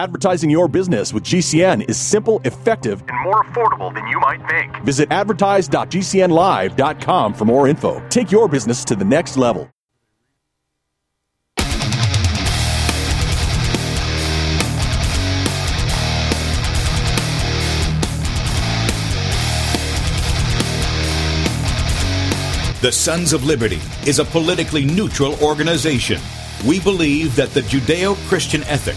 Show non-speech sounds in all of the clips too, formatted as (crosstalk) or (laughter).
Advertising your business with GCN is simple, effective, and more affordable than you might think. Visit advertise.gcnlive.com for more info. Take your business to the next level. The Sons of Liberty is a politically neutral organization. We believe that the Judeo Christian ethic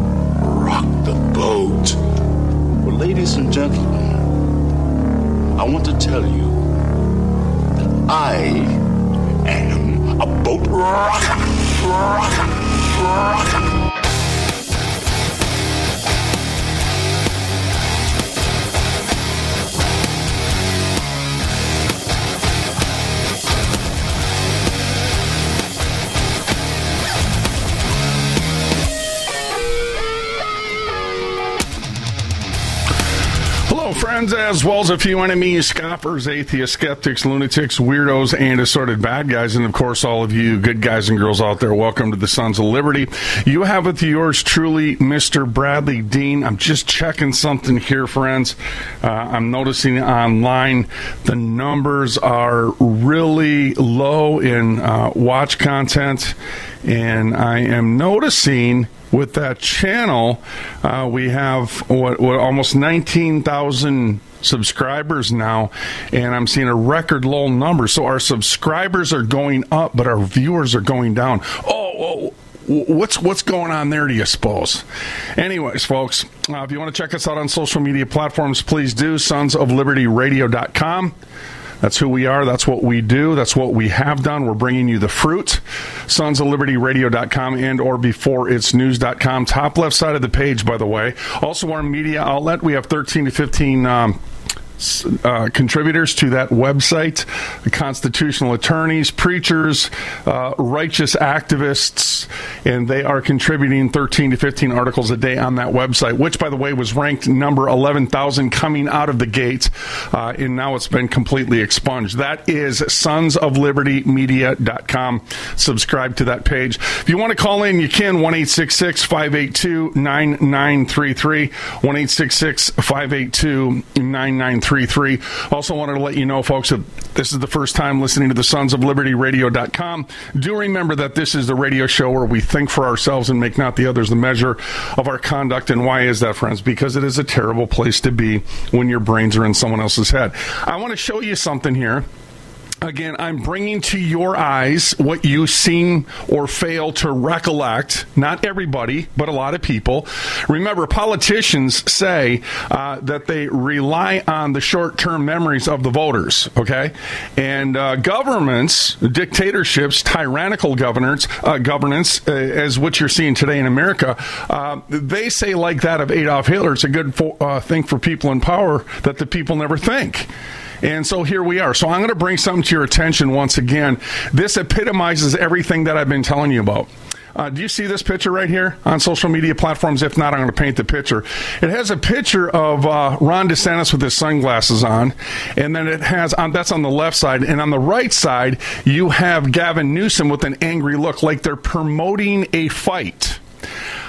ladies and gentlemen, I want to tell you that I am a boat rocker. Rocker. Rocker. Friends, as well as a few enemies, scoffers, atheists, skeptics, lunatics, weirdos, and assorted bad guys. And of course, all of you good guys and girls out there, welcome to the Sons of Liberty. You have with yours truly, Mr. Bradlee Dean. I'm just checking something here, friends. Uh, I'm noticing online the numbers are really low in uh, watch content. And I am noticing with that channel, uh, we have what, what almost 19,000 subscribers now, and I'm seeing a record low number. So our subscribers are going up, but our viewers are going down. Oh, oh what's what's going on there? Do you suppose? Anyways, folks, uh, if you want to check us out on social media platforms, please do. Sons of Liberty Radio.com. That's who we are. That's what we do. That's what we have done. We're bringing you the fruit. Sons of Liberty Radio.com and or before it's news.com. Top left side of the page, by the way. Also, our media outlet. We have 13 to 15 um, uh, contributors to that website constitutional attorneys, preachers, uh, righteous activists, and they are contributing 13 to 15 articles a day on that website, which, by the way, was ranked number 11,000 coming out of the gate, uh, and now it's been completely expunged. That is sonsoflibertymedia.com. Subscribe to that page. If you want to call in, you can 1 582 9933. 1 582 9933. 833. Also wanted to let you know, folks, that this is the first time listening to the Sons of Liberty Radio.com. Do remember that this is the radio show where we think for ourselves and make not the others the measure of our conduct. And why is that, friends? Because it is a terrible place to be when your brains are in someone else's head. I want to show you something here Again, I'm bringing to your eyes what you seem or fail to recollect. Not everybody, but a lot of people. Remember, politicians say uh, that they rely on the short term memories of the voters, okay? And uh, governments, dictatorships, tyrannical governance, uh, governance, uh, as what you're seeing today in America, uh, they say, like that of Adolf Hitler, it's a good fo- uh, thing for people in power that the people never think. And so here we are. So I'm going to bring something to your attention once again. This epitomizes everything that I've been telling you about. Uh, do you see this picture right here on social media platforms? If not, I'm going to paint the picture. It has a picture of uh, Ron DeSantis with his sunglasses on, and then it has on that's on the left side, and on the right side you have Gavin Newsom with an angry look, like they're promoting a fight.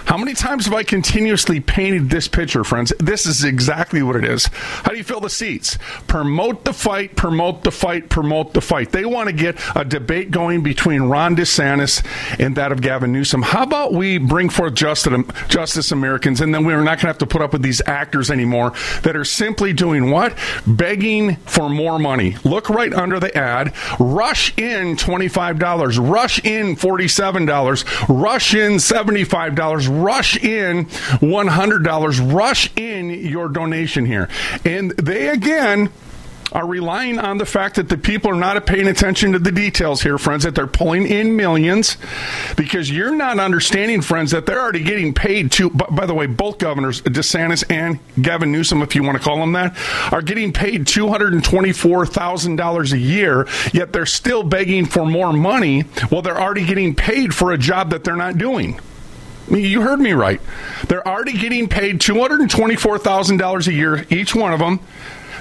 How many times have I continuously painted this picture, friends? This is exactly what it is. How do you fill the seats? Promote the fight, promote the fight, promote the fight. They want to get a debate going between Ron DeSantis and that of Gavin Newsom. How about we bring forth justice, justice Americans, and then we're not going to have to put up with these actors anymore that are simply doing what? Begging for more money. Look right under the ad. Rush in $25. Rush in $47. Rush in $75 rush in $100, rush in your donation here. And they again are relying on the fact that the people are not paying attention to the details here, friends, that they're pulling in millions because you're not understanding, friends, that they're already getting paid to, by the way, both governors, DeSantis and Gavin Newsom, if you want to call them that, are getting paid $224,000 a year, yet they're still begging for more money while they're already getting paid for a job that they're not doing. You heard me right. They're already getting paid $224,000 a year, each one of them.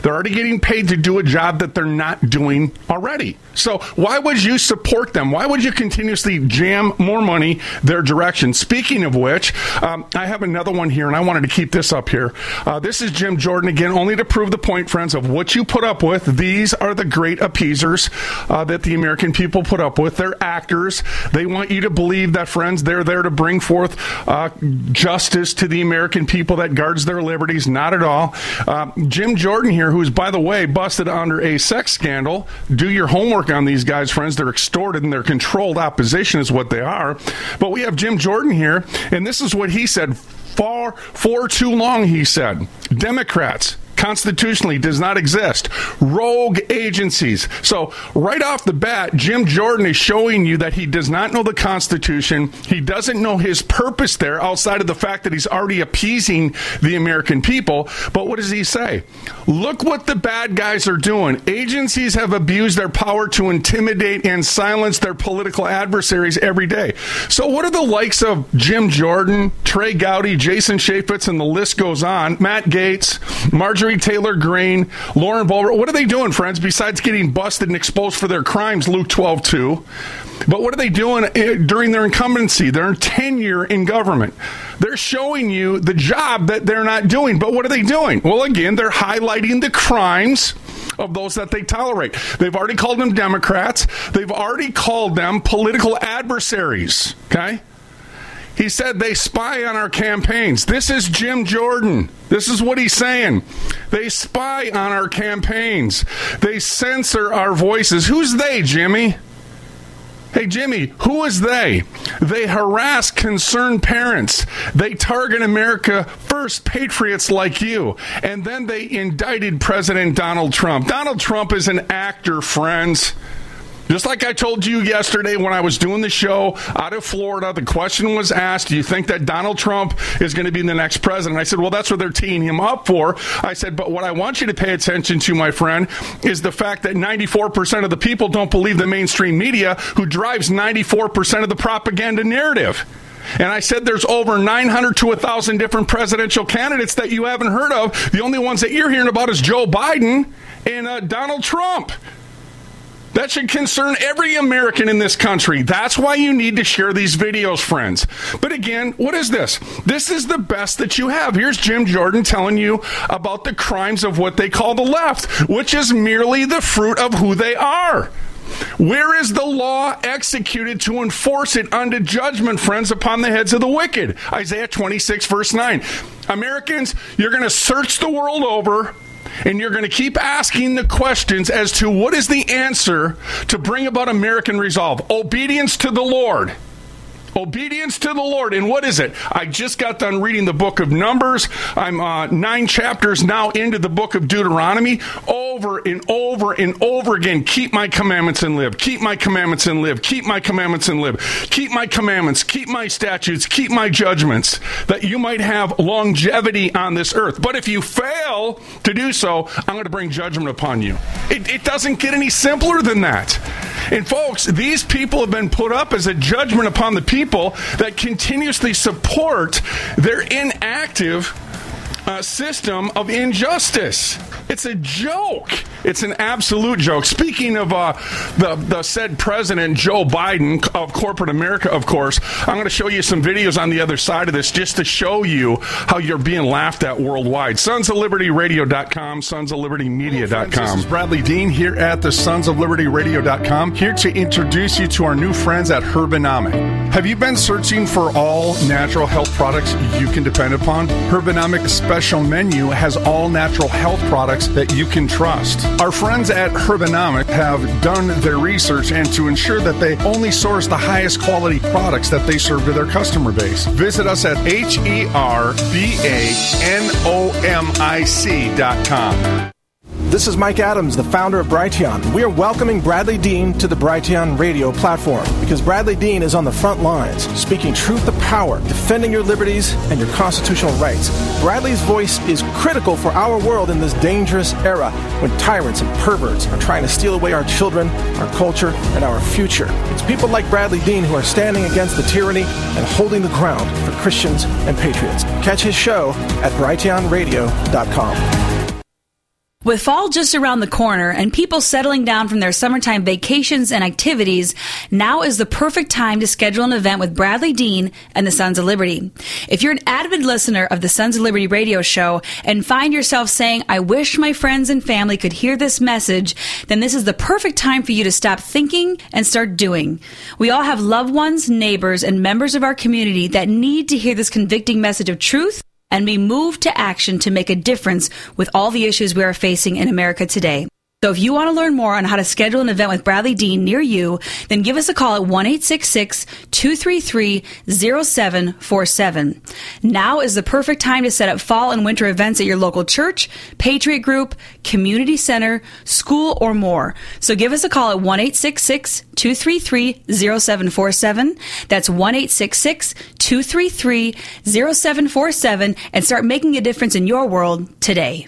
They're already getting paid to do a job that they're not doing already. So why would you support them? Why would you continuously jam more money their direction? Speaking of which, um, I have another one here, and I wanted to keep this up here. Uh, this is Jim Jordan again, only to prove the point, friends, of what you put up with. These are the great appeasers uh, that the American people put up with. They're actors. They want you to believe that, friends, they're there to bring forth uh, justice to the American people that guards their liberties. Not at all. Uh, Jim Jordan here, who's, by the way, busted under a sex scandal. Do your homework on these guys, friends. They're extorted and they're controlled opposition, is what they are. But we have Jim Jordan here, and this is what he said. Far, for too long, he said. Democrats, constitutionally does not exist. Rogue agencies. So, right off the bat, Jim Jordan is showing you that he does not know the Constitution. He doesn't know his purpose there outside of the fact that he's already appeasing the American people. But what does he say? Look what the bad guys are doing. Agencies have abused their power to intimidate and silence their political adversaries every day. So, what are the likes of Jim Jordan, Trey Gowdy, Jason Chaffetz, and the list goes on? Matt Gaetz, Marjorie Taylor Greene, Lauren Boebert. What are they doing, friends, besides getting busted and exposed for their crimes, Luke 12 2? But what are they doing eh, during their incumbency, their tenure in government? They're showing you the job that they're not doing. But what are they doing? Well, again, they're highlighting the crimes of those that they tolerate. They've already called them Democrats. They've already called them political adversaries. Okay? He said they spy on our campaigns. This is Jim Jordan. This is what he's saying. They spy on our campaigns. They censor our voices. Who's they, Jimmy? Hey, Jimmy, who is they? They harass concerned parents. They target America first patriots like you. And then they indicted President Donald Trump. Donald Trump is an actor, friends. Just like I told you yesterday when I was doing the show out of Florida, the question was asked, Do you think that Donald Trump is going to be the next president? I said, Well, that's what they're teeing him up for. I said, But what I want you to pay attention to, my friend, is the fact that 94% of the people don't believe the mainstream media, who drives 94% of the propaganda narrative. And I said there's over 900 to 1,000 different presidential candidates that you haven't heard of. The only ones that you're hearing about is Joe Biden and uh, Donald Trump. That should concern every American in this country. That's why you need to share these videos, friends. But again, what is this? This is the best that you have. Here's Jim Jordan telling you about the crimes of what they call the left, which is merely the fruit of who they are. Where is the law executed to enforce it unto judgment, friends, upon the heads of the wicked? Isaiah 26, verse 9. Americans, you're going to search the world over and you're going to keep asking the questions as to what is the answer to bring about American resolve. Obedience to the Lord. Obedience to the Lord. And what is it? I just got done reading the book of Numbers. I'm uh, nine chapters now into the book of Deuteronomy. Over and over and over again, keep my commandments and live. Keep my commandments and live. Keep my commandments and live. Keep my commandments. Keep my statutes. Keep my judgments, that you might have longevity on this earth. But if you fail to do so, I'm going to bring judgment upon you. It, it doesn't get any simpler than that. And folks, these people have been put up as a judgment upon the people that continuously support their inactive uh, system of injustice. It's a joke. It's an absolute joke. Speaking of uh, the, the said president, Joe Biden of corporate America, of course, I'm going to show you some videos on the other side of this just to show you how you're being laughed at worldwide. Sons of Liberty Radio.com, Sons of Liberty Media.com. This is Bradlee Dean here at the Sons of Liberty Radio.com, here to introduce you to our new friends at Herbanomic. Have you been searching for all natural health products you can depend upon? Herbanomic special menu has all natural health products that you can trust. Our friends at Herbanomic have done their research and to ensure that they only source the highest quality products that they serve to their customer base. Visit us at H E R B A N O M I C dot com. This is Mike Adams, the founder of Brighteon. We are welcoming Bradlee Dean to the Brighteon radio platform because Bradlee Dean is on the front lines, speaking truth to power, defending your liberties and your constitutional rights. Bradlee's voice is critical for our world in this dangerous era when tyrants and perverts are trying to steal away our children, our culture, and our future. It's people like Bradlee Dean who are standing against the tyranny and holding the ground for Christians and patriots. Catch his show at brighteonradio.com. With fall just around the corner and people settling down from their summertime vacations and activities, now is the perfect time to schedule an event with Bradlee Dean and the Sons of Liberty. If you're an avid listener of the Sons of Liberty radio show and find yourself saying, I wish my friends and family could hear this message, then this is the perfect time for you to stop thinking and start doing. We all have loved ones, neighbors, and members of our community that need to hear this convicting message of truth and be moved to action to make a difference with all the issues we are facing in America today. So if you want to learn more on how to schedule an event with Bradlee Dean near you, then give us a call at 1-866-233-0747. Now is the perfect time to set up fall and winter events at your local church, patriot group, community center, school, or more. So give us a call at 1-866-233-0747. That's 1-866-233-0747 and start making a difference in your world today.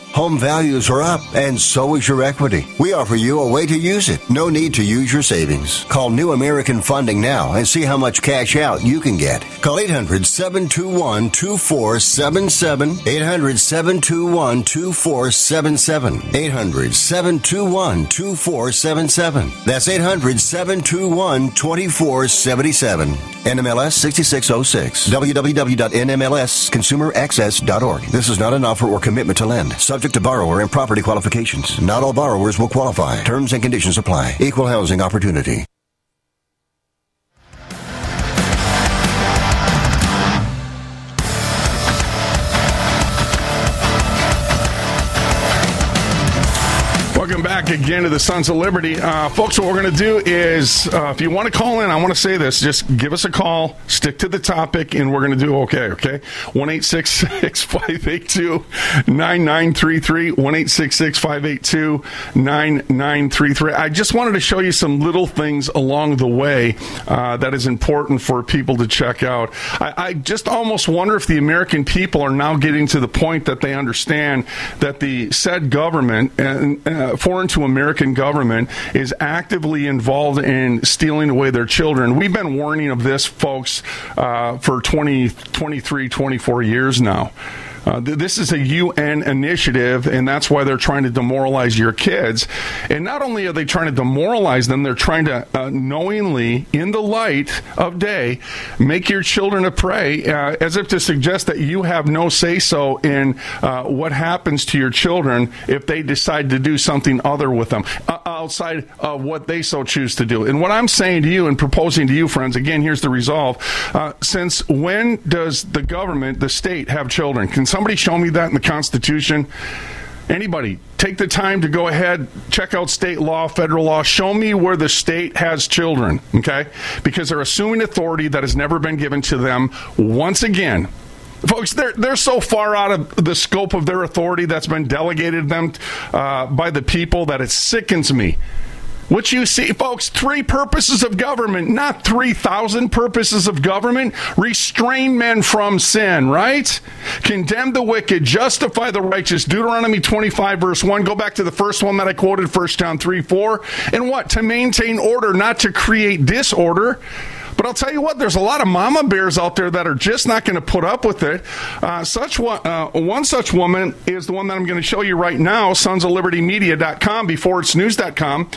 Home values are up, and so is your equity. We offer you a way to use it. No need to use your savings. Call New American Funding now and see how much cash out you can get. Call 800 721 2477. 800 721 2477. 800 721 2477. That's 800 721 2477. NMLS 6606. www.nmlsconsumeraccess.org. This is not an offer or commitment to lend. Subject to borrower and property qualifications. Not all borrowers will qualify. Terms and conditions apply. Equal housing opportunity. Welcome back again to the Sons of Liberty. Uh, folks, what we're going to do is, uh, if you want to call in, I want to say this, just give us a call, stick to the topic, and we're going to do okay, okay? 1 582 9933. 1 582 9933. I just wanted to show you some little things along the way uh, that is important for people to check out. I, I just almost wonder if the American people are now getting to the point that they understand that the said government and uh, foreign to American government is actively involved in stealing away their children. We've been warning of this, folks, uh, for 20, 23, 24 years now. Uh, th- this is a UN initiative, and that's why they're trying to demoralize your kids. And not only are they trying to demoralize them, they're trying to uh, knowingly, in the light of day, make your children a prey, uh, as if to suggest that you have no say so in uh, what happens to your children if they decide to do something other with them uh, outside of what they so choose to do. And what I'm saying to you and proposing to you, friends, again, here's the resolve. Uh, since when does the government, the state, have children? Can somebody show me that in the Constitution? Anybody, take the time to go ahead, check out state law, federal law. Show me where the state has children, okay? Because they're assuming authority that has never been given to them once again. Folks, they're, they're so far out of the scope of their authority that's been delegated them uh, by the people that it sickens me. What you see, folks, three purposes of government, not 3,000 purposes of government. Restrain men from sin, right? Condemn the wicked, justify the righteous. Deuteronomy 25, verse 1. Go back to the first one that I quoted, 1 John 3, 4. And what? To maintain order, not to create disorder. But I'll tell you what, there's a lot of mama bears out there that are just not going to put up with it. Uh, such one, uh, one such woman is the one that I'm going to show you right now, sons of liberty media.com before it's news.com.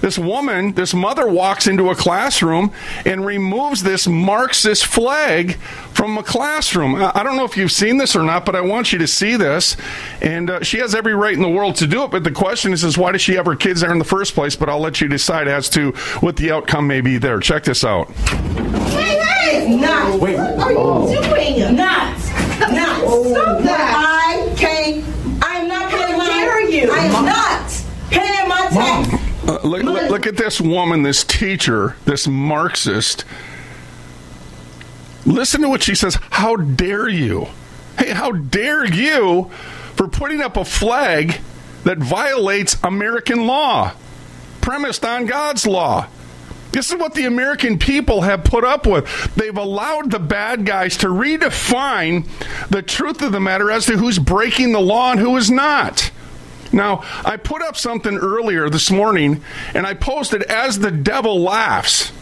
this woman, this mother walks into a classroom and removes this Marxist flag from a classroom. I don't know if you've seen this or not, but I want you to see this. And uh, she has every right in the world to do it. But the question is, is why does she have her kids there in the first place? But I'll let you decide as to what the outcome may be there. Check this out. Hey, hey! Not. Wait. What are you oh. doing? Not. Not. Oh, Stop that. I can't. I'm not paying my. How dare you? I am not paying my tax. Uh, look, look, look at this woman, this teacher, this Marxist. Listen to what she says. How dare you? Hey, how dare you for putting up a flag that violates American law, premised on God's law? This is what the American people have put up with. They've allowed the bad guys to redefine the truth of the matter as to who's breaking the law and who is not. Now, I put up something earlier this morning and I posted as the devil laughs.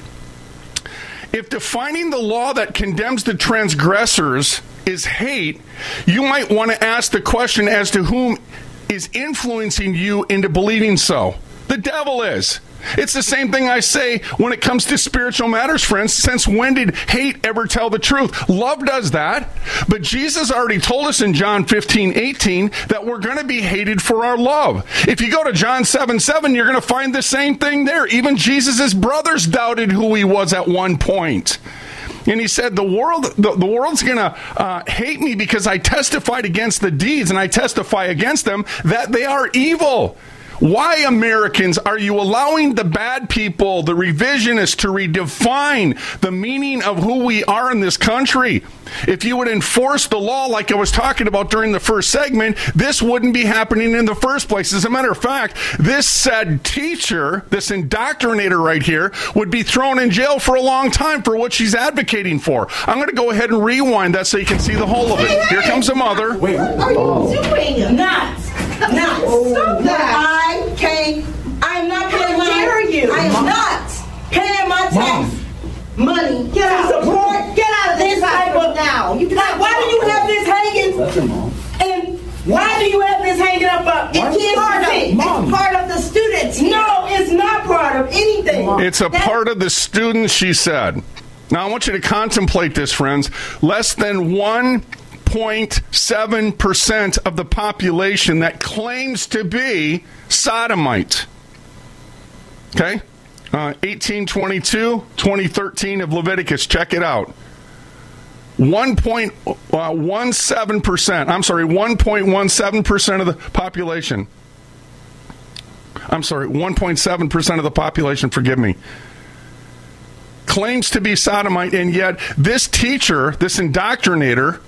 If defining the law that condemns the transgressors is hate, you might want to ask the question as to whom is influencing you into believing so. The devil is. It's the same thing I say when it comes to spiritual matters, friends. Since when did hate ever tell the truth? Love does that. But Jesus already told us in John 15, 18 that we're going to be hated for our love. If you go to John 7, 7, you're going to find the same thing there. Even Jesus' brothers doubted who he was at one point. And he said, The world, the, the world's going to uh, hate me because I testified against the deeds and I testify against them that they are evil. Why, Americans, are you allowing the bad people, the revisionists, to redefine the meaning of who we are in this country? If you would enforce the law like I was talking about during the first segment, this wouldn't be happening in the first place. As a matter of fact, this said teacher, this indoctrinator right here, would be thrown in jail for a long time for what she's advocating for. I'm going to go ahead and rewind that so you can see the whole of it. Here comes the mother. Wait, what are you doing? Not. Not. Oh. Stop that. I can't. I'm not paying my. How dare you? I am not paying my tax money. Get out. Of support. Get out of this type of now. You like, why do you have this hanging? That's your mom. And why do you have this hanging up? up? It is part of, it's part of the students. No, it's not part of anything. It's a part of the students, she said. Now, I want you to contemplate this, friends. Less than one 0.7% of the population that claims to be sodomite. Okay? Uh, 1822, 2013 of Leviticus. Check it out. 1.17%, uh, I'm sorry, 1.17% of the population. I'm sorry, 1.7% of the population, forgive me, claims to be sodomite, and yet this teacher, this indoctrinator,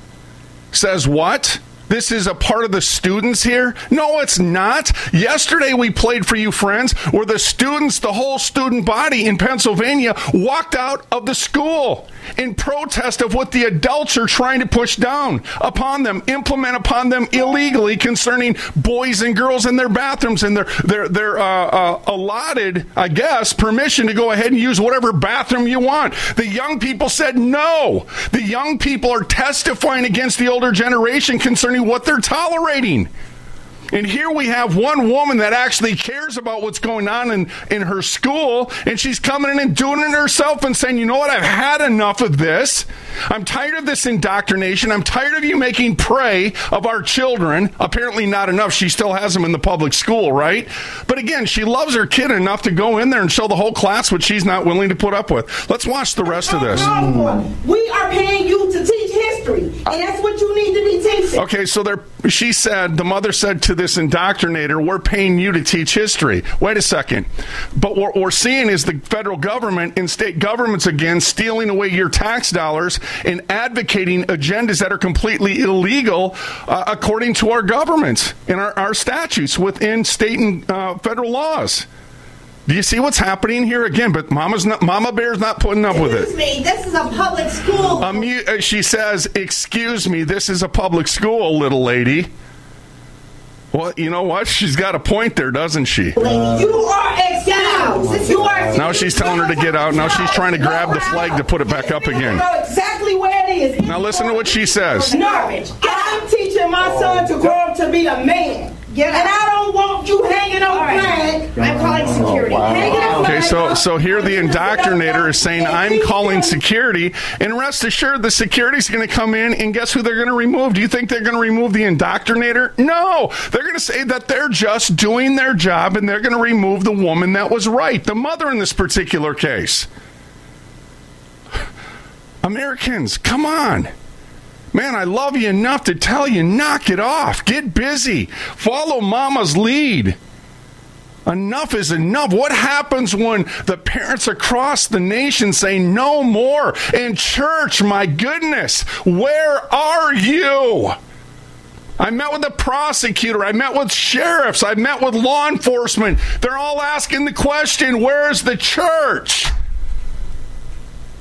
says what? This is a part of the students here? No, it's not. Yesterday we played for you, friends, where the students, the whole student body in Pennsylvania, walked out of the school in protest of what the adults are trying to push down upon them, implement upon them illegally concerning boys and girls in their bathrooms and their their their uh, uh, allotted, I guess, permission to go ahead and use whatever bathroom you want. The young people said no. The young people are testifying against the older generation concerning what they're tolerating. And here we have one woman that actually cares about what's going on in, in her school, and she's coming in and doing it herself and saying, you know what, I've had enough of this. I'm tired of this indoctrination. I'm tired of you making prey of our children. Apparently, not enough. She still has them in the public school, right? But again, she loves her kid enough to go in there and show the whole class what she's not willing to put up with. Let's watch the rest of this. We are paying you to teach history, and that's what you need to be. Okay, so there, she said, the mother said to this indoctrinator, we're paying you to teach history. Wait a second. But what we're seeing is the federal government and state governments again stealing away your tax dollars and advocating agendas that are completely illegal uh, according to our governments and our, our statutes within state and uh, federal laws. Do you see what's happening here again? But Mama's not, Mama Bear's not putting up with it. Excuse me, this is a public school. Um, you, uh, she says, "Excuse me, this is a public school, little lady." Well, you know what? She's got a point there, doesn't she? you are excused. You are now she's telling her to get out. Now she's trying to grab the flag to put it back up again. know exactly where it is. Now listen to what she says. Norwich. I'm teaching my son to grow up to be a man. And I don't want you hanging on flag. I'm calling security. Hanging on Okay, so so here the indoctrinator is saying I'm calling security, and rest assured the security's going to come in, and guess who they're going to remove? Do you think they're going to remove the indoctrinator? No, they're going to say that they're just doing their job, and they're going to remove the woman that was right, the mother in this particular case. (sighs) Americans, come on. Man, I love you enough to tell you knock it off. Get busy. Follow mama's lead. Enough is enough. What happens when the parents across the nation say no more? And church, my goodness, where are you? I met with the prosecutor. I met with sheriffs. I met with law enforcement. They're all asking the question where's the church?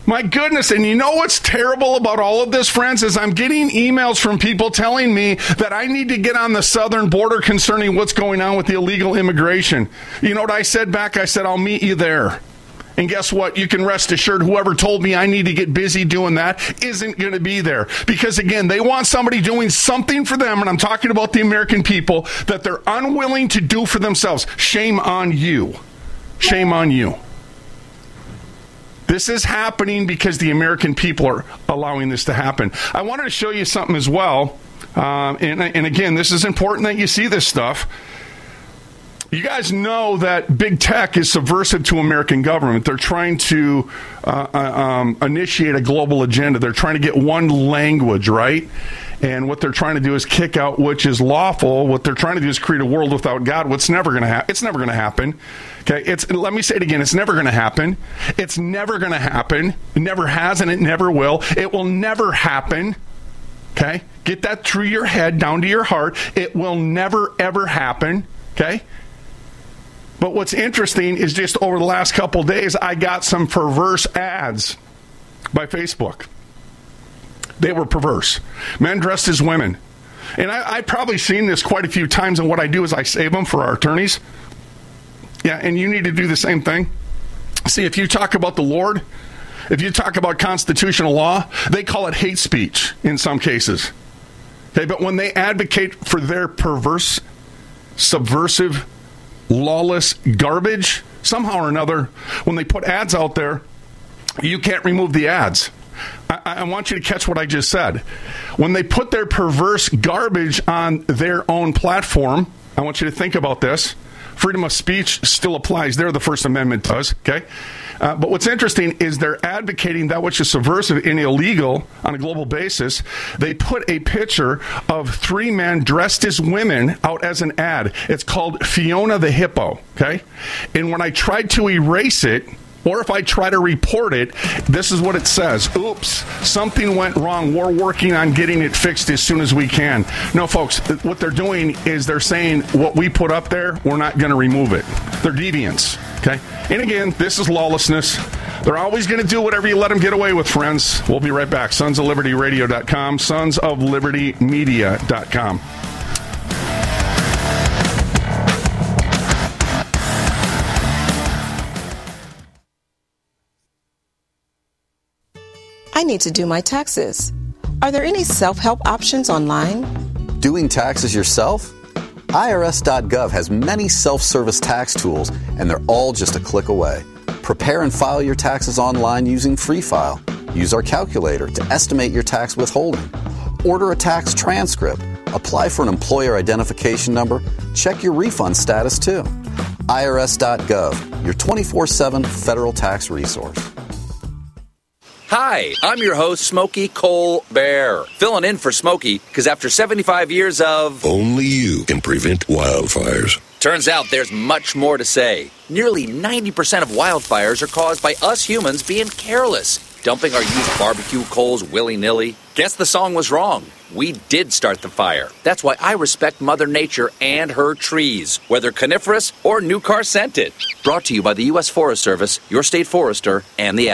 My goodness. And you know what's terrible about all of this, friends, is I'm getting emails from people telling me that I need to get on the southern border concerning what's going on with the illegal immigration. You know what I said back? I said, I'll meet you there. And guess what? You can rest assured whoever told me I need to get busy doing that isn't going to be there. Because again, they want somebody doing something for them, and I'm talking about the American people, that they're unwilling to do for themselves. Shame on you. Shame on you. This is happening because the American people are allowing this to happen. I wanted to show you something as well. Um, and, and again, this is important that you see this stuff. You guys know that big tech is subversive to American government. They're trying to uh, uh, um, initiate a global agenda. They're trying to get one language, right? And what they're trying to do is kick out which is lawful. What they're trying to do is create a world without God. What's never going to happen? It's never going to happen. Okay, it's let me say it again. It's never going to happen. It's never going to happen. It never has, and it never will. It will never happen. Okay, get that through your head, down to your heart. It will never ever happen. Okay. But what's interesting is just over the last couple days, I got some perverse ads by Facebook. They were perverse. Men dressed as women. And I, I've probably seen this quite a few times, and what I do is I save them for our attorneys. Yeah, and you need to do the same thing. See, if you talk about the Lord, if you talk about constitutional law, they call it hate speech in some cases. Okay, but when they advocate for their perverse, subversive, lawless garbage, somehow or another, when they put ads out there, you can't remove the ads. I, I, want you to catch what I just said. When they put their perverse garbage on their own platform, I want you to think about this. Freedom of speech still applies there, the First Amendment does, okay? Uh, but what's interesting is they're advocating that which is subversive and illegal on a global basis. They put a picture of three men dressed as women out as an ad. It's called Fiona the Hippo, okay? And when I tried to erase it, or if I try to report it, this is what it says. Oops, something went wrong. We're working on getting it fixed as soon as we can. No, folks, what they're doing is they're saying what we put up there, we're not going to remove it. They're deviants. Okay? And again, this is lawlessness. They're always going to do whatever you let them get away with, friends. We'll be right back. Sons of Liberty Radio.com, Sons of Liberty Media.com. I need to do my taxes. Are there any self help options online? Doing taxes yourself? IRS.gov has many self service tax tools, and they're all just a click away. Prepare and file your taxes online using Free File. Use our calculator to estimate your tax withholding. Order a tax transcript. Apply for an employer identification number. Check your refund status too. IRS.gov, your 24 7 federal tax resource. Hi, I'm your host, Smokey Cole Bear, filling in for Smokey because after 75 years of. Only you can prevent wildfires. Turns out there's much more to say. Nearly 90% of wildfires are caused by us humans being careless, dumping our used barbecue coals willy nilly. Guess the song was wrong. We did start the fire. That's why I respect Mother Nature and her trees, whether coniferous or new car scented. Brought to you by the U.S. Forest Service, your state forester, and the.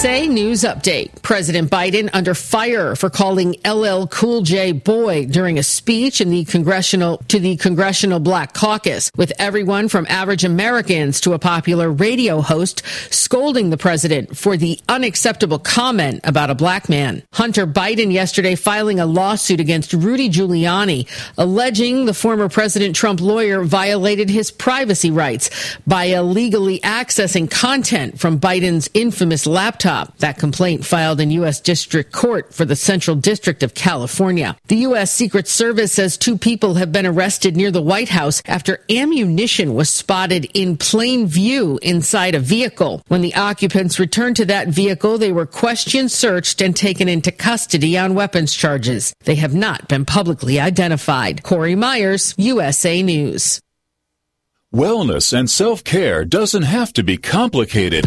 USA News Update. President Biden under fire for calling LL Cool J boy during a speech in the congressional to the Congressional Black Caucus, with everyone from average Americans to a popular radio host scolding the president for the unacceptable comment about a black man. Hunter Biden yesterday filing a lawsuit against Rudy Giuliani, alleging the former President Trump lawyer violated his privacy rights by illegally accessing content from Biden's infamous laptop. That complaint filed in U.S. District Court for the Central District of California. The U.S. Secret Service says two people have been arrested near the White House after ammunition was spotted in plain view inside a vehicle. When the occupants returned to that vehicle, they were questioned, searched, and taken into custody on weapons charges. They have not been publicly identified. Corey Myers, USA News. Wellness and self care doesn't have to be complicated.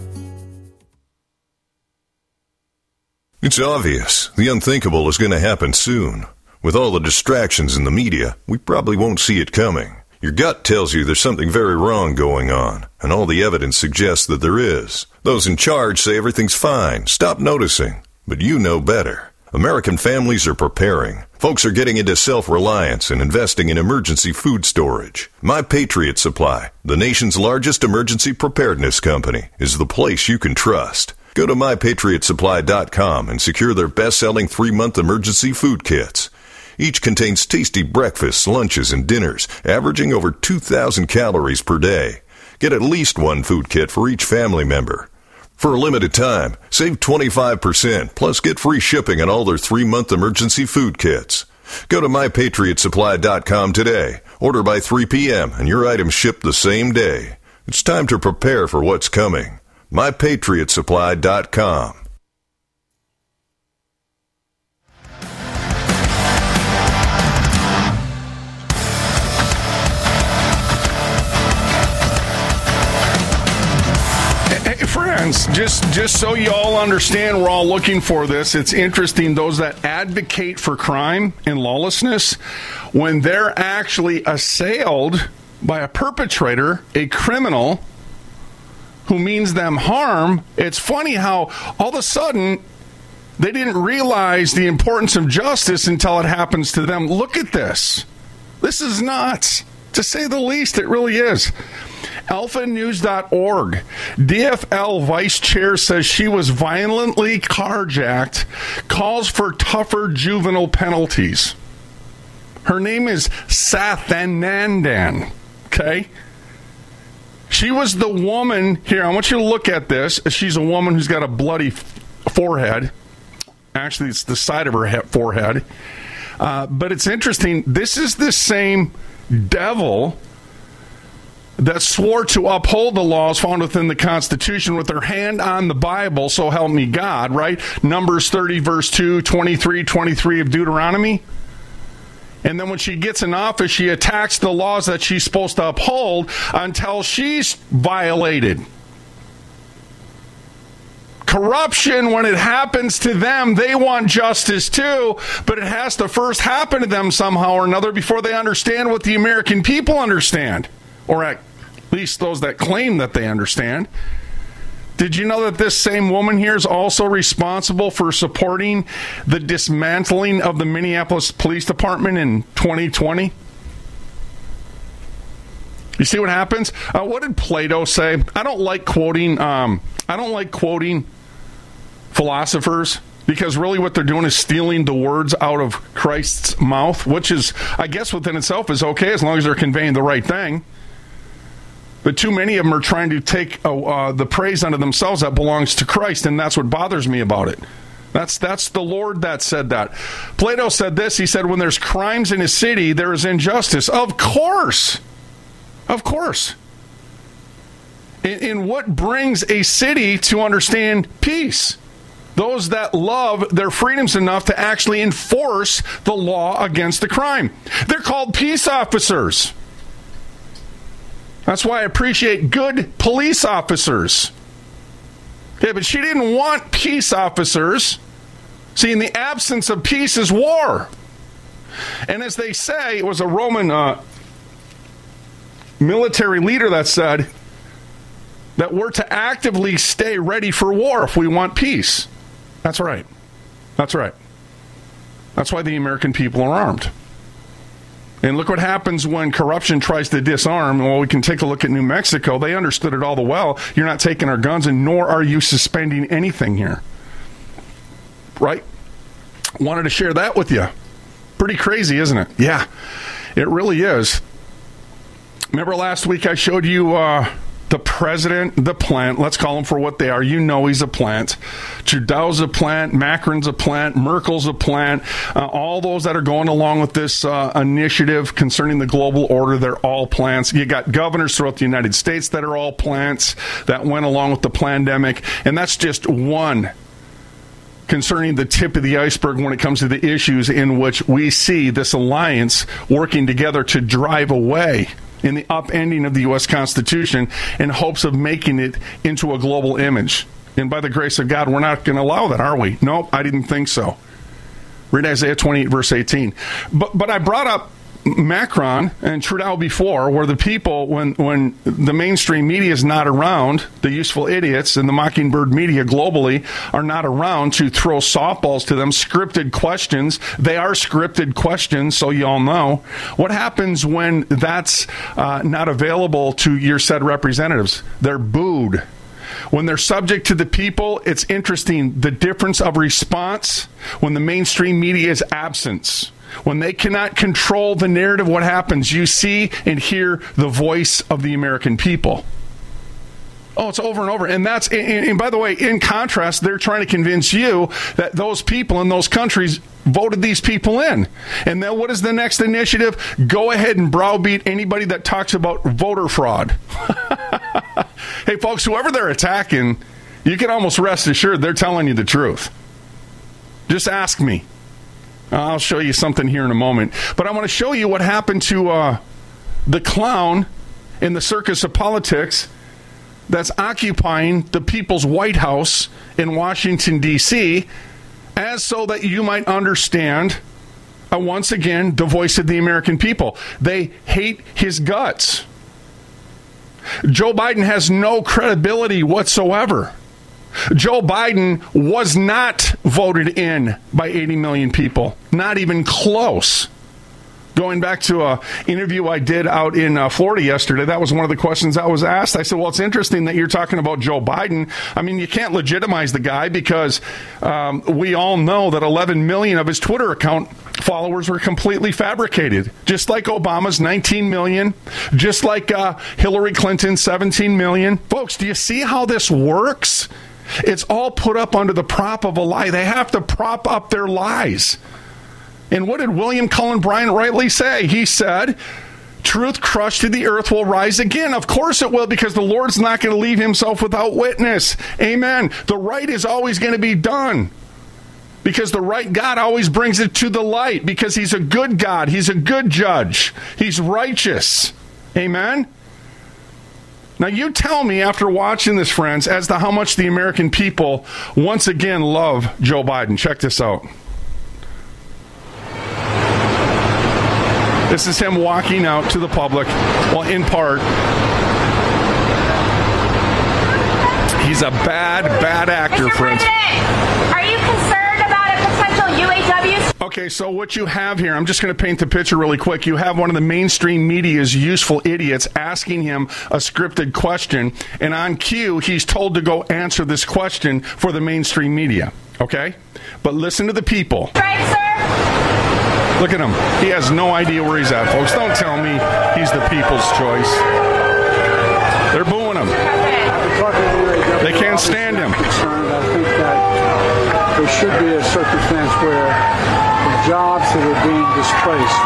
It's obvious. The unthinkable is going to happen soon. With all the distractions in the media, we probably won't see it coming. Your gut tells you there's something very wrong going on, and all the evidence suggests that there is. Those in charge say everything's fine. Stop noticing. But you know better. American families are preparing. Folks are getting into self-reliance and investing in emergency food storage. My Patriot Supply, the nation's largest emergency preparedness company, is the place you can trust. Go to mypatriotsupply.com and secure their best-selling three-month emergency food kits. Each contains tasty breakfasts, lunches, and dinners, averaging over 2,000 calories per day. Get at least one food kit for each family member. For a limited time, save 25%, plus get free shipping on all their three-month emergency food kits. Go to mypatriotsupply.com today. Order by 3 p.m. and your items ship the same day. It's time to prepare for what's coming. mypatriotsupply.com. Friends, just just so you all understand, we're all looking for this. It's interesting those that advocate for crime and lawlessness when they're actually assailed by a perpetrator, a criminal who means them harm. It's funny how all of a sudden they didn't realize the importance of justice until it happens to them. Look at this. This is nuts. To say the least, it really is. AlphaNews.org. DFL vice chair says she was violently carjacked, calls for tougher juvenile penalties. Her name is Sathanandan. Okay? She was the woman here. I want you to look at this. She's a woman who's got a bloody forehead. Actually, it's the side of her he- forehead. Uh, but it's interesting. This is the same devil that swore to uphold the laws found within the Constitution with her hand on the Bible, so help me God, right? Numbers 30, verse 2, 23, 23 of Deuteronomy. And then when she gets in office, she attacks the laws that she's supposed to uphold until she's violated. Corruption, when it happens to them, they want justice too, but it has to first happen to them somehow or another before they understand what the American people understand, or at least those that claim that they understand. Did you know that this same woman here is also responsible for supporting the dismantling of the Minneapolis Police Department in 2020? You see what happens? Uh, what did Plato say? I don't like quoting. Um, I don't like quoting philosophers because really what they're doing is stealing the words out of Christ's mouth, which is, I guess, within itself is okay as long as they're conveying the right thing. But too many of them are trying to take uh, uh, the praise unto themselves that belongs to Christ, and that's what bothers me about it. That's that's the Lord that said that. Plato said this. He said, "When there's crimes in a city, there is injustice." Of course, of course. In, in what brings a city to understand peace? those that love their freedoms enough to actually enforce the law against the crime. They're called peace officers. That's why I appreciate good police officers. Yeah, but she didn't want peace officers. See, in the absence of peace is war. And as they say, it was a Roman uh, military leader that said that we're to actively stay ready for war if we want peace. That's right. That's right. That's why the American people are armed. And look what happens when corruption tries to disarm. Well, we can take a look at New Mexico. They understood it all the well. You're not taking our guns, and nor are you suspending anything here. Right? Wanted to share that with you. Pretty crazy, isn't it? Yeah, it really is. Remember last week I showed you uh, the president, the plant, let's call them for what they are. You know he's a plant. Trudeau's a plant. Macron's a plant. Merkel's a plant. Uh, all those that are going along with this uh, initiative concerning the global order, they're all plants. You got governors throughout the United States that are all plants that went along with the pandemic. And that's just one concerning the tip of the iceberg when it comes to the issues in which we see this alliance working together to drive away in the upending of the U.S. Constitution in hopes of making it into a global image. And by the grace of God, we're not going to allow that, are we? Nope, I didn't think so. Read Isaiah 28, verse 18. But, but I brought up Macron and Trudeau before, where the people, when when the mainstream media is not around, the useful idiots and the mockingbird media globally are not around to throw softballs to them, scripted questions. They are scripted questions, so you all know. What happens when that's uh, not available to your said representatives? They're booed. When they're subject to the people, it's interesting the difference of response when the mainstream media is absence when they cannot control the narrative, what happens? You see and hear the voice of the American people. Oh, it's over and over. And that's, and, and, by the way, in contrast, they're trying to convince you that those people in those countries voted these people in. And then what is the next initiative? Go ahead and browbeat anybody that talks about voter fraud. (laughs) hey, folks, whoever they're attacking, you can almost rest assured they're telling you the truth. Just ask me. I'll show you something here in a moment. But I want to show you what happened to uh, the clown in the circus of politics that's occupying the people's White House in Washington, D.C., as so that you might understand, uh, once again, the voice of the American people. They hate his guts. Joe Biden has no credibility whatsoever. Joe Biden was not voted in by 80 million people, not even close. Going back to an interview I did out in uh, Florida yesterday, that was one of the questions I was asked. I said, "Well, it's interesting that you're talking about Joe Biden. I mean, you can't legitimize the guy because um, we all know that 11 million of his Twitter account followers were completely fabricated, just like Obama's 19 million, just like uh, Hillary Clinton's 17 million. Folks, do you see how this works?" It's all put up under the prop of a lie. They have to prop up their lies. And what did William Cullen Bryant rightly say? He said, Truth crushed to the earth will rise again. Of course it will, because the Lord's not going to leave himself without witness. Amen. The right is always going to be done. Because the right God always brings it to the light, because he's a good God. He's a good judge. He's righteous. Amen. Now, you tell me after watching this, friends, as to how much the American people once again love Joe Biden. Check this out. This is him walking out to the public. Well, in part, he's a bad, bad actor, friends. President, are you concerned about a potential UAW? Okay, so what you have here, I'm just going to paint the picture really quick. You have one of the mainstream media's useful idiots asking him a scripted question, and on cue, he's told to go answer this question for the mainstream media. Okay? But listen to the people. Sir. Look at him. He has no idea where he's at, folks. Don't tell me he's the people's choice. They're booing him. They can't stand him. I think that there should be a circumstance where jobs that are being displaced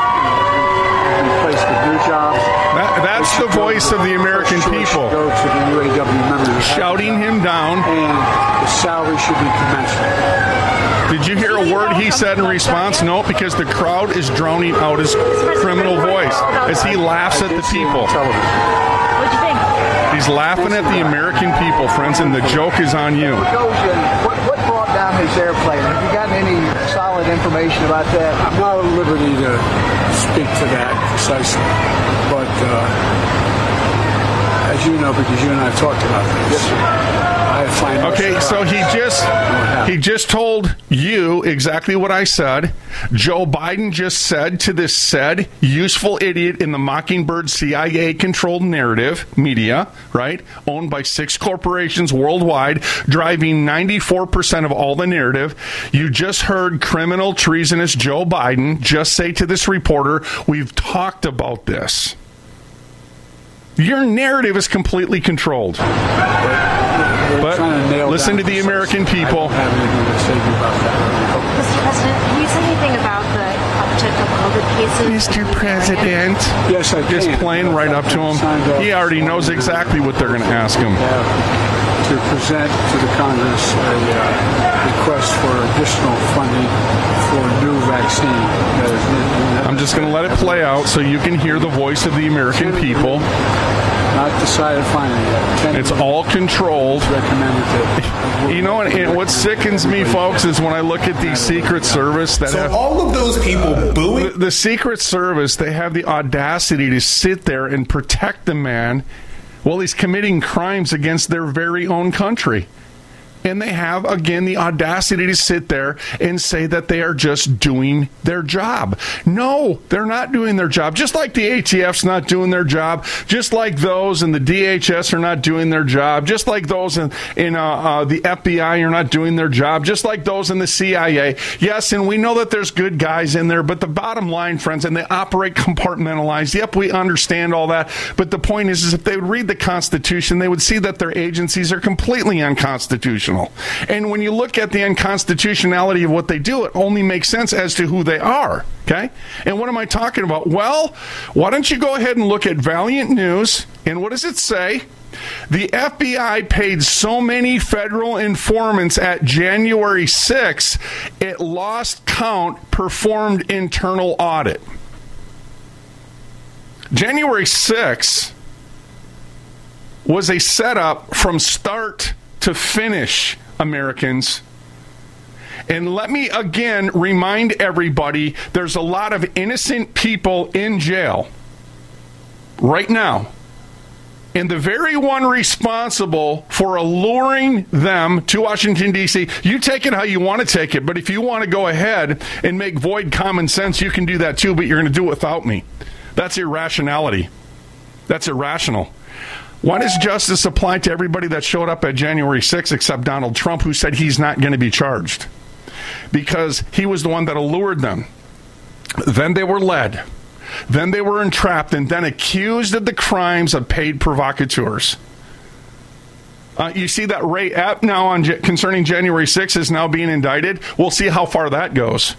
are replaced with new jobs. That, that's the voice of the American people. Go to the UAW members. Shouting him down. And the salary should be commensurate. Did you hear a word he said in response? No, because the crowd is drowning out his criminal voice as he laughs at the people. What'd you think? He's laughing at the American people, friends, and the joke is on you. Prigozhin, what, what brought down his airplane? Have you gotten any solid information about that? I'm not at liberty to speak to that precisely, but uh, as you know, because you and I have talked about this, no Okay, so he just he just told you exactly what I said. Joe Biden just said to this said useful idiot in the Mockingbird CIA controlled narrative media, right? Owned by six corporations worldwide, driving 94% of all the narrative. You just heard criminal treasonous Joe Biden just say to this reporter, "We've talked about this." Your narrative is completely controlled. But listen to the American people. Mr. President, can you say anything about the uptick of COVID cases? Mr. President. Yes, I Just can. playing right up to him. He already knows exactly what they're going to ask him. to present to the Congress a uh, request for additional funding for new vaccine. that is I'm just going to let it play out so you can hear the voice of the American people. Not decided finally yet. It's all controlled. Recommended that. (laughs) You know, and, and what sickens me, folks, is when I look at the Secret Service that So have all of those people booing. the, the Secret Service, they have the audacity to sit there and protect the man while he's committing crimes against their very own country. And they have, again, the audacity to sit there and say that they are just doing their job. No, they're not doing their job. Just like the ATF's not doing their job, just like those in the DHS are not doing their job, just like those in, in uh, uh, the FBI are not doing their job, just like those in the CIA. Yes, and we know that there's good guys in there, but the bottom line, friends, and they operate compartmentalized. Yep, we understand all that. But the point is, is if they would read the Constitution, they would see that their agencies are completely unconstitutional. And when you look at the unconstitutionality of what they do, it only makes sense as to who they are. Okay? And what am I talking about? Well, why don't you go ahead and look at Valiant News, and what does it say? The FBI paid so many federal informants at January 6, it lost count, performed internal audit. January 6 was a setup from start to finish, Americans. And let me again remind everybody there's a lot of innocent people in jail right now. And the very one responsible for alluring them to Washington, D.C., you take it how you want to take it. But if you want to go ahead and make void common sense, you can do that too, but you're going to do it without me. That's irrationality. That's irrational. Why does justice apply to everybody that showed up at January 6th except Donald Trump, who said he's not going to be charged? Because he was the one that allured them. Then they were led. Then they were entrapped and then accused of the crimes of paid provocateurs. Uh, you see that Ray Epps now on concerning January 6th is now being indicted. We'll see how far that goes.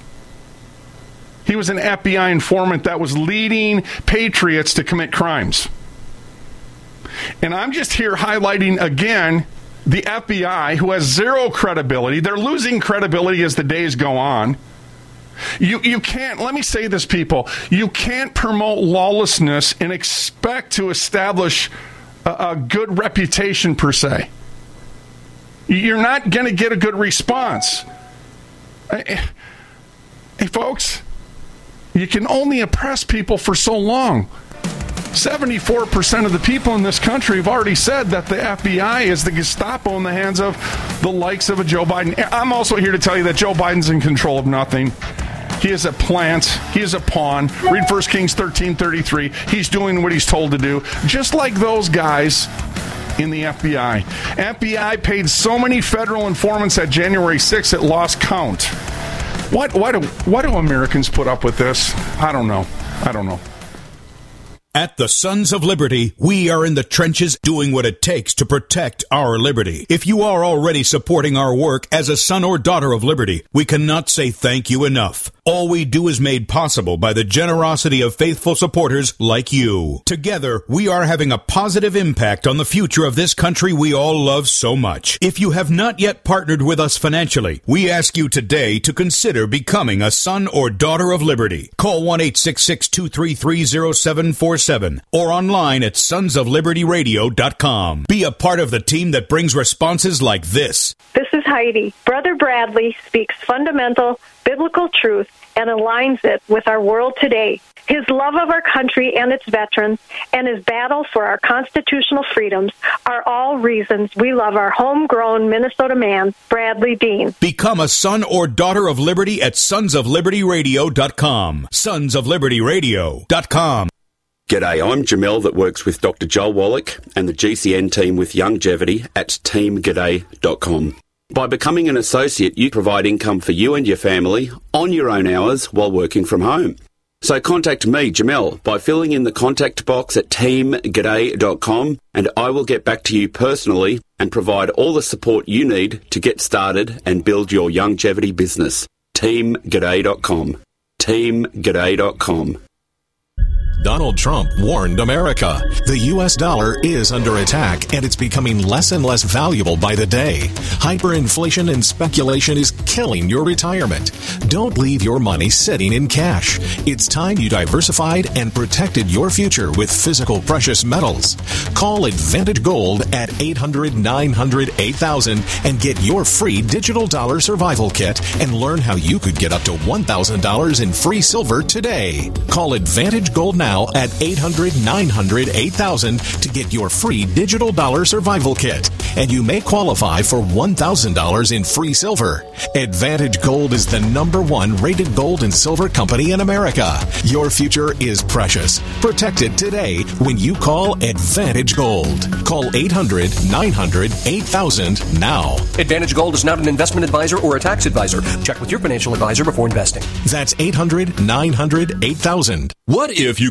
He was an FBI informant that was leading patriots to commit crimes. And I'm just here highlighting again the FBI, who has zero credibility. They're losing credibility as the days go on. You, you can't, let me say this, people. You can't promote lawlessness and expect to establish a, a good reputation, per se. You're not going to get a good response. Hey, hey, folks, you can only oppress people for so long. 74% of the people in this country have already said that the FBI is the Gestapo in the hands of the likes of a Joe Biden. I'm also here to tell you that Joe Biden's in control of nothing. He is a plant. He is a pawn. Read 1 Kings 13 33. He's doing what he's told to do. Just like those guys in the FBI. FBI paid so many federal informants at January 6th it lost count. What, why, do, why do Americans put up with this? I don't know. I don't know. At the Sons of Liberty, we are in the trenches doing what it takes to protect our liberty. If you are already supporting our work as a son or daughter of liberty, we cannot say thank you enough. All we do is made possible by the generosity of faithful supporters like you. Together, we are having a positive impact on the future of this country we all love so much. If you have not yet partnered with us financially, we ask you today to consider becoming a son or daughter of liberty. Call 1-866-233-0747 or online at sonsoflibertyradio.com. Be a part of the team that brings responses like this. This is Heidi. Brother Bradlee speaks fundamental biblical truth and aligns it with our world today. His love of our country and its veterans and his battle for our constitutional freedoms are all reasons we love our homegrown Minnesota man, Bradlee Dean. Become a son or daughter of liberty at sonsoflibertyradio.com. Sonsoflibertyradio.com. G'day, I'm Jamel that works with Dr. Joel Wallach and the GCN team with Youngevity at teamg'day.com. By becoming an associate, you provide income for you and your family on your own hours while working from home. So contact me, Jamel, by filling in the contact box at teamg'day.com and I will get back to you personally and provide all the support you need to get started and build your Youngevity business. teamg'day.com. teamg'day.com. Donald Trump warned America. The U.S. dollar is under attack and it's becoming less and less valuable by the day. Hyperinflation and speculation is killing your retirement. Don't leave your money sitting in cash. It's time you diversified and protected your future with physical precious metals. Call Advantage Gold at 800 900 8000 and get your free digital dollar survival kit and learn how you could get up to $1,000 in free silver today. Call Advantage Gold now at 800 900 8000 to get your free digital dollar survival kit. And you may qualify for $1,000 in free silver. Advantage Gold is the number one rated gold and silver company in America. Your future is precious. Protect it today when you call Advantage Gold. Call 800 900 8000 now. Advantage Gold is not an investment advisor or a tax advisor. Check with your financial advisor before investing. That's 800 900 8000. What if you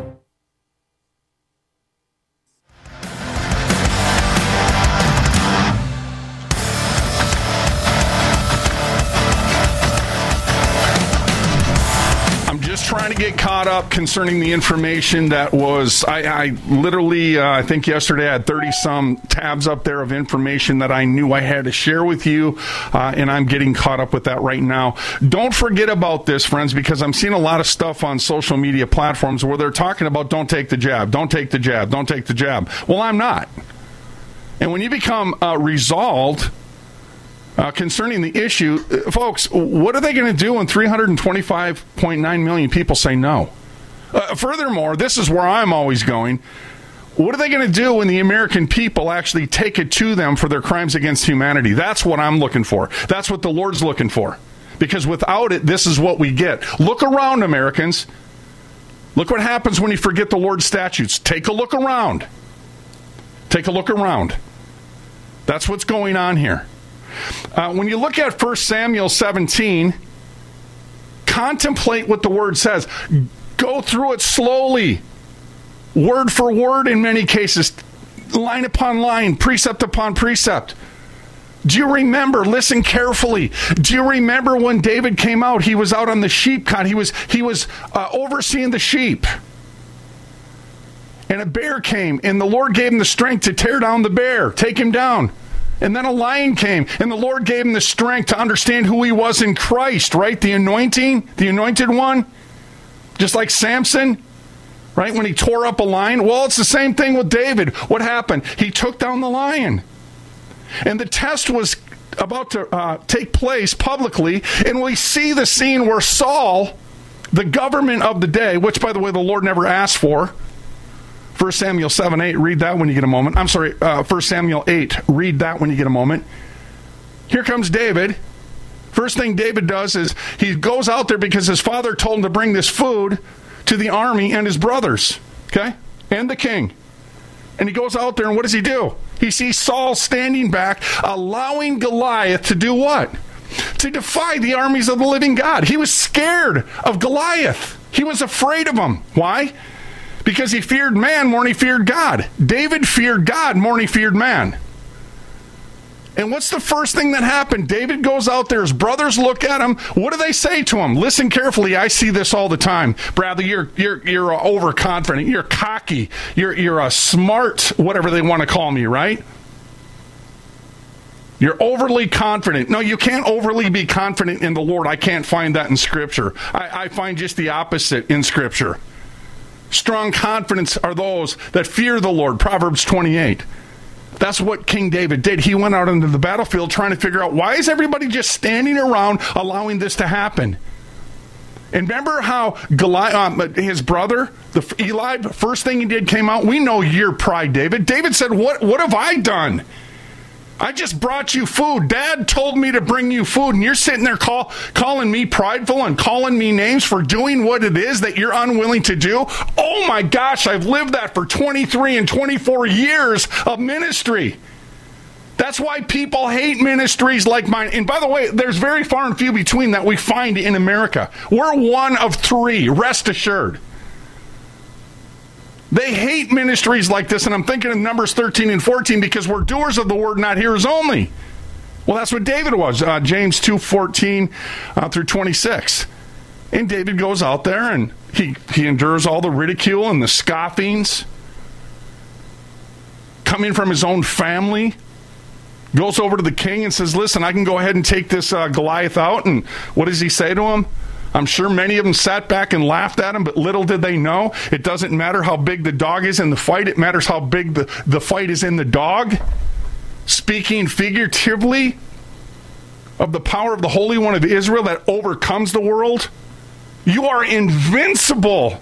trying to get caught up concerning the information that was. I, I literally, uh, I think yesterday I had 30 some tabs up there of information that I knew I had to share with you, uh, and I'm getting caught up with that right now. Don't forget about this, friends, because I'm seeing a lot of stuff on social media platforms where they're talking about don't take the jab, don't take the jab, don't take the jab. Well, I'm not. And when you become uh, resolved, uh, concerning the issue, uh, folks, what are they going to do when 325.9 million people say no? Uh, furthermore, this is where I'm always going. What are they going to do when the American people actually take it to them for their crimes against humanity? That's what I'm looking for. That's what the Lord's looking for. Because without it, this is what we get. Look around, Americans. Look what happens when you forget the Lord's statutes. Take a look around. Take a look around. That's what's going on here. Uh, when you look at 1 Samuel 17, contemplate what the word says. Go through it slowly, word for word in many cases, line upon line, precept upon precept. Do you remember? Listen carefully. Do you remember when David came out? He was out on the sheep cot. He was he was uh, overseeing the sheep, and a bear came, and the Lord gave him the strength to tear down the bear, take him down. And then a lion came, and the Lord gave him the strength to understand who he was in Christ, right? The anointing, the anointed one. Just like Samson, right? When he tore up a lion. Well, it's the same thing with David. What happened? He took down the lion. And the test was about to uh, take place publicly, and we see the scene where Saul, the government of the day, which, by the way, the Lord never asked for, 1 Samuel 7 8, read that when you get a moment. I'm sorry, uh, 1 Samuel 8, read that when you get a moment. Here comes David. First thing David does is he goes out there because his father told him to bring this food to the army and his brothers, okay, and the king. And he goes out there, and what does he do? He sees Saul standing back, allowing Goliath to do what? To defy the armies of the living God. He was scared of Goliath. He was afraid of him. Why? Because he feared man more than he feared God. David feared God more than he feared man. And what's the first thing that happened? David goes out there, his brothers look at him. What do they say to him? Listen carefully. I see this all the time. Bradlee, you're you're you're overconfident. You're cocky. You're you're a smart, whatever they want to call me, right? You're overly confident. No, you can't overly be confident in the Lord. I can't find that in Scripture. I, I find just the opposite in Scripture. Strong confidence are those that fear the Lord. Proverbs 28. That's what King David did. He went out into the battlefield trying to figure out why is everybody just standing around allowing this to happen? And remember how Goliath, um, his brother, the Eli, first thing he did came out. We know your pride, David. David said, "What? What have I done? I just brought you food. Dad told me to bring you food, and you're sitting there call, calling me prideful and calling me names for doing what it is that you're unwilling to do. Oh my gosh, I've lived that for 23 and 24 years of ministry. That's why people hate ministries like mine. And by the way, there's very far and few between that we find in America. We're one of three, rest assured. They hate ministries like this, and I'm thinking of Numbers 13 and 14 because we're doers of the word, not hearers only. Well, that's what David was, uh, James 2 14 uh, through 26. And David goes out there and he, he endures all the ridicule and the scoffings coming from his own family. Goes over to the king and says, Listen, I can go ahead and take this uh, Goliath out. And what does he say to him? I'm sure many of them sat back and laughed at him, but little did they know it doesn't matter how big the dog is in the fight, it matters how big the, the fight is in the dog. Speaking figuratively of the power of the Holy One of Israel that overcomes the world, you are invincible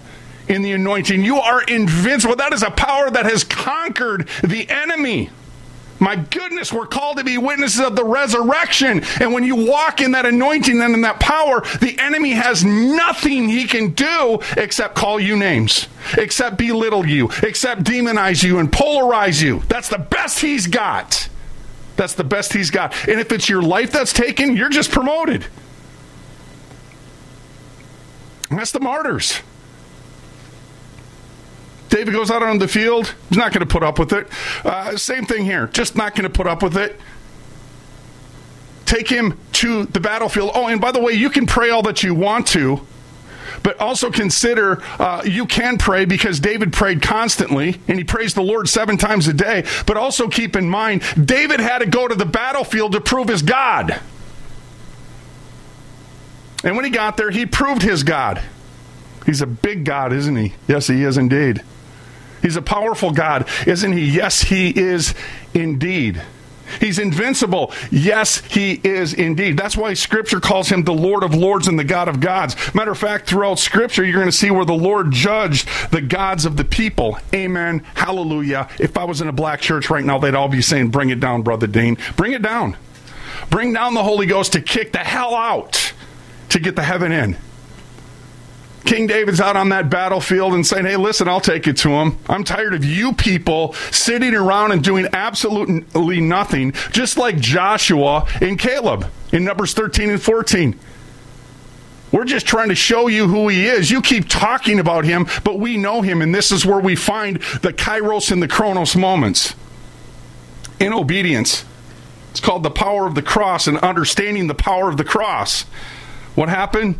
in the anointing. You are invincible. That is a power that has conquered the enemy. My goodness, we're called to be witnesses of the resurrection. And when you walk in that anointing and in that power, the enemy has nothing he can do except call you names, except belittle you, except demonize you and polarize you. That's the best he's got. That's the best he's got. And if it's your life that's taken, you're just promoted. And that's the martyrs. David goes out on the field. He's not going to put up with it. Uh, same thing here. Just not going to put up with it. Take him to the battlefield. Oh, and by the way, you can pray all that you want to, but also consider uh, you can pray because David prayed constantly and he praised the Lord seven times a day. But also keep in mind, David had to go to the battlefield to prove his God. And when he got there, he proved his God. He's a big God, isn't he? Yes, he is indeed. He's a powerful God, isn't he? Yes, he is indeed. He's invincible. Yes, he is indeed. That's why Scripture calls him the Lord of Lords and the God of Gods. Matter of fact, throughout Scripture, you're going to see where the Lord judged the gods of the people. Amen. Hallelujah. If I was in a black church right now, they'd all be saying, Bring it down, Brother Dean. Bring it down. Bring down the Holy Ghost to kick the hell out to get the heaven in. King David's out on that battlefield and saying, Hey, listen, I'll take it to him. I'm tired of you people sitting around and doing absolutely nothing, just like Joshua and Caleb in Numbers 13 and 14. We're just trying to show you who he is. You keep talking about him, but we know him, and this is where we find the kairos and the chronos moments. In obedience. It's called the power of the cross and understanding the power of the cross. What happened?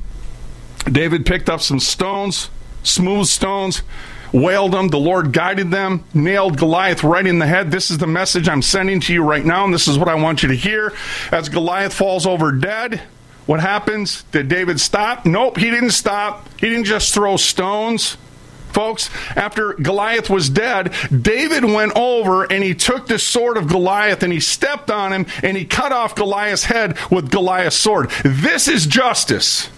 David picked up some stones, smooth stones, wailed them. The Lord guided them, nailed Goliath right in the head. This is the message I'm sending to you right now, and this is what I want you to hear. As Goliath falls over dead, what happens? Did David stop? Nope, he didn't stop. He didn't just throw stones. folks, after Goliath was dead, David went over and he took the sword of Goliath and he stepped on him and he cut off Goliath's head with Goliath's sword. This is justice.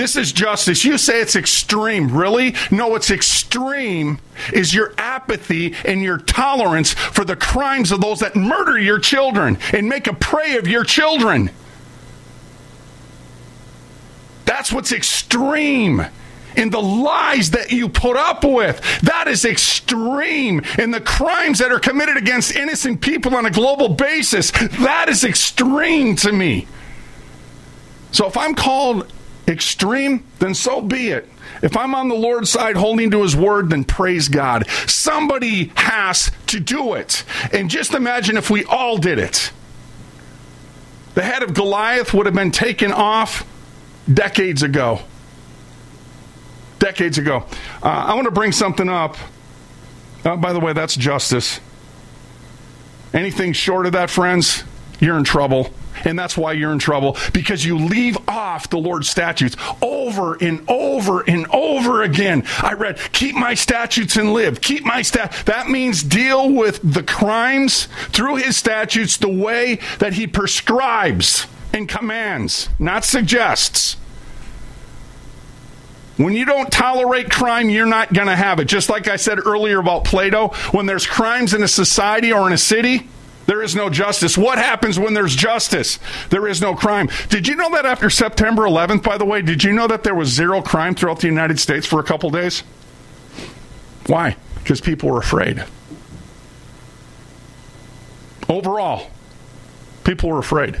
This is justice. You say it's extreme. Really? No, what's extreme is your apathy and your tolerance for the crimes of those that murder your children and make a prey of your children. That's what's extreme in the lies that you put up with. That is extreme in the crimes that are committed against innocent people on a global basis. That is extreme to me. So if I'm called extreme, then so be it. If I'm on the Lord's side holding to his word, then praise God. Somebody has to do it. And just imagine if we all did it. The head of Goliath would have been taken off decades ago. Decades ago. Uh, I want to bring something up. Uh, by the way, that's justice. Anything short of that, friends, you're in trouble. And that's why you're in trouble because you leave off the Lord's statutes over and over and over again. I read, keep my statutes and live. Keep my stat. That means deal with the crimes through his statutes the way that he prescribes and commands, not suggests. When you don't tolerate crime, you're not going to have it. Just like I said earlier about Plato, when there's crimes in a society or in a city, there is no justice. What happens when there's justice? There is no crime. Did you know that after September 11th, by the way, did you know that there was zero crime throughout the United States for a couple days? Why? Because people were afraid. Overall, people were afraid.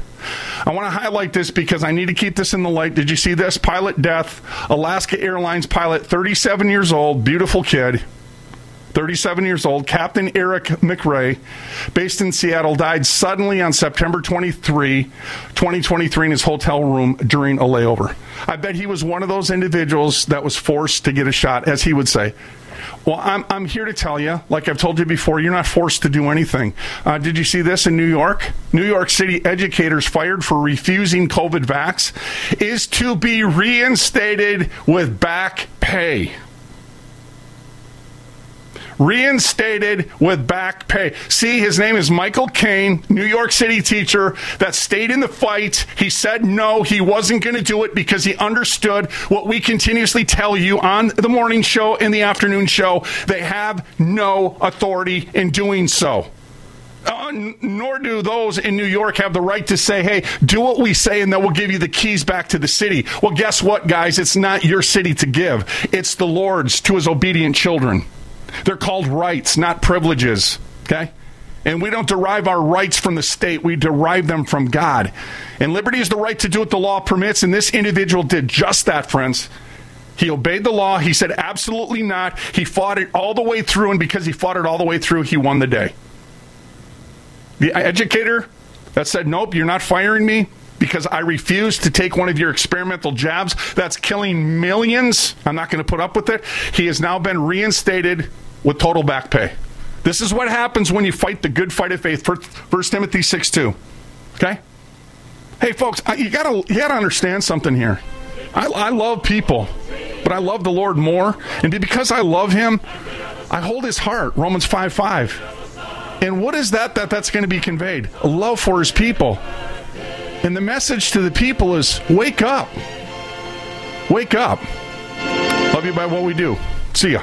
I want to highlight this because I need to keep this in the light. Did you see this? Pilot death. Alaska Airlines pilot, 37 years old, beautiful kid. 37 years old, Captain Eric McRae, based in Seattle, died suddenly on September 23, 2023, in his hotel room during a layover. I bet he was one of those individuals that was forced to get a shot, as he would say. Well, I'm, I'm here to tell you, like I've told you before, you're not forced to do anything. Uh, did you see this in New York? New York City educators fired for refusing COVID vax is to be reinstated with back pay reinstated with back pay. See, his name is Michael Kane, New York City teacher that stayed in the fight. He said no, he wasn't going to do it because he understood what we continuously tell you on the morning show and the afternoon show. They have no authority in doing so. Uh, nor do those in New York have the right to say, hey, do what we say and then we'll give you the keys back to the city. Well, guess what, guys? It's not your city to give, it's the Lord's to his obedient children. They're called rights, not privileges. Okay? And we don't derive our rights from the state, we derive them from God. And liberty is the right to do what the law permits, and this individual did just that, friends. He obeyed the law. He said, absolutely not. He fought it all the way through, and because he fought it all the way through, he won the day. The educator that said, nope, you're not firing me because I refuse to take one of your experimental jabs that's killing millions. I'm not going to put up with it. He has now been reinstated with total back pay. This is what happens when you fight the good fight of faith. First Timothy 6 2. Okay? Hey, folks, you gotta you gotta understand something here. I, I love people, but I love the Lord more, and because I love Him, I hold His heart. Romans five five. And what is that that that's going to be conveyed? Love for His people. And the message to the people is wake up. Wake up. Love you by what we do. See ya.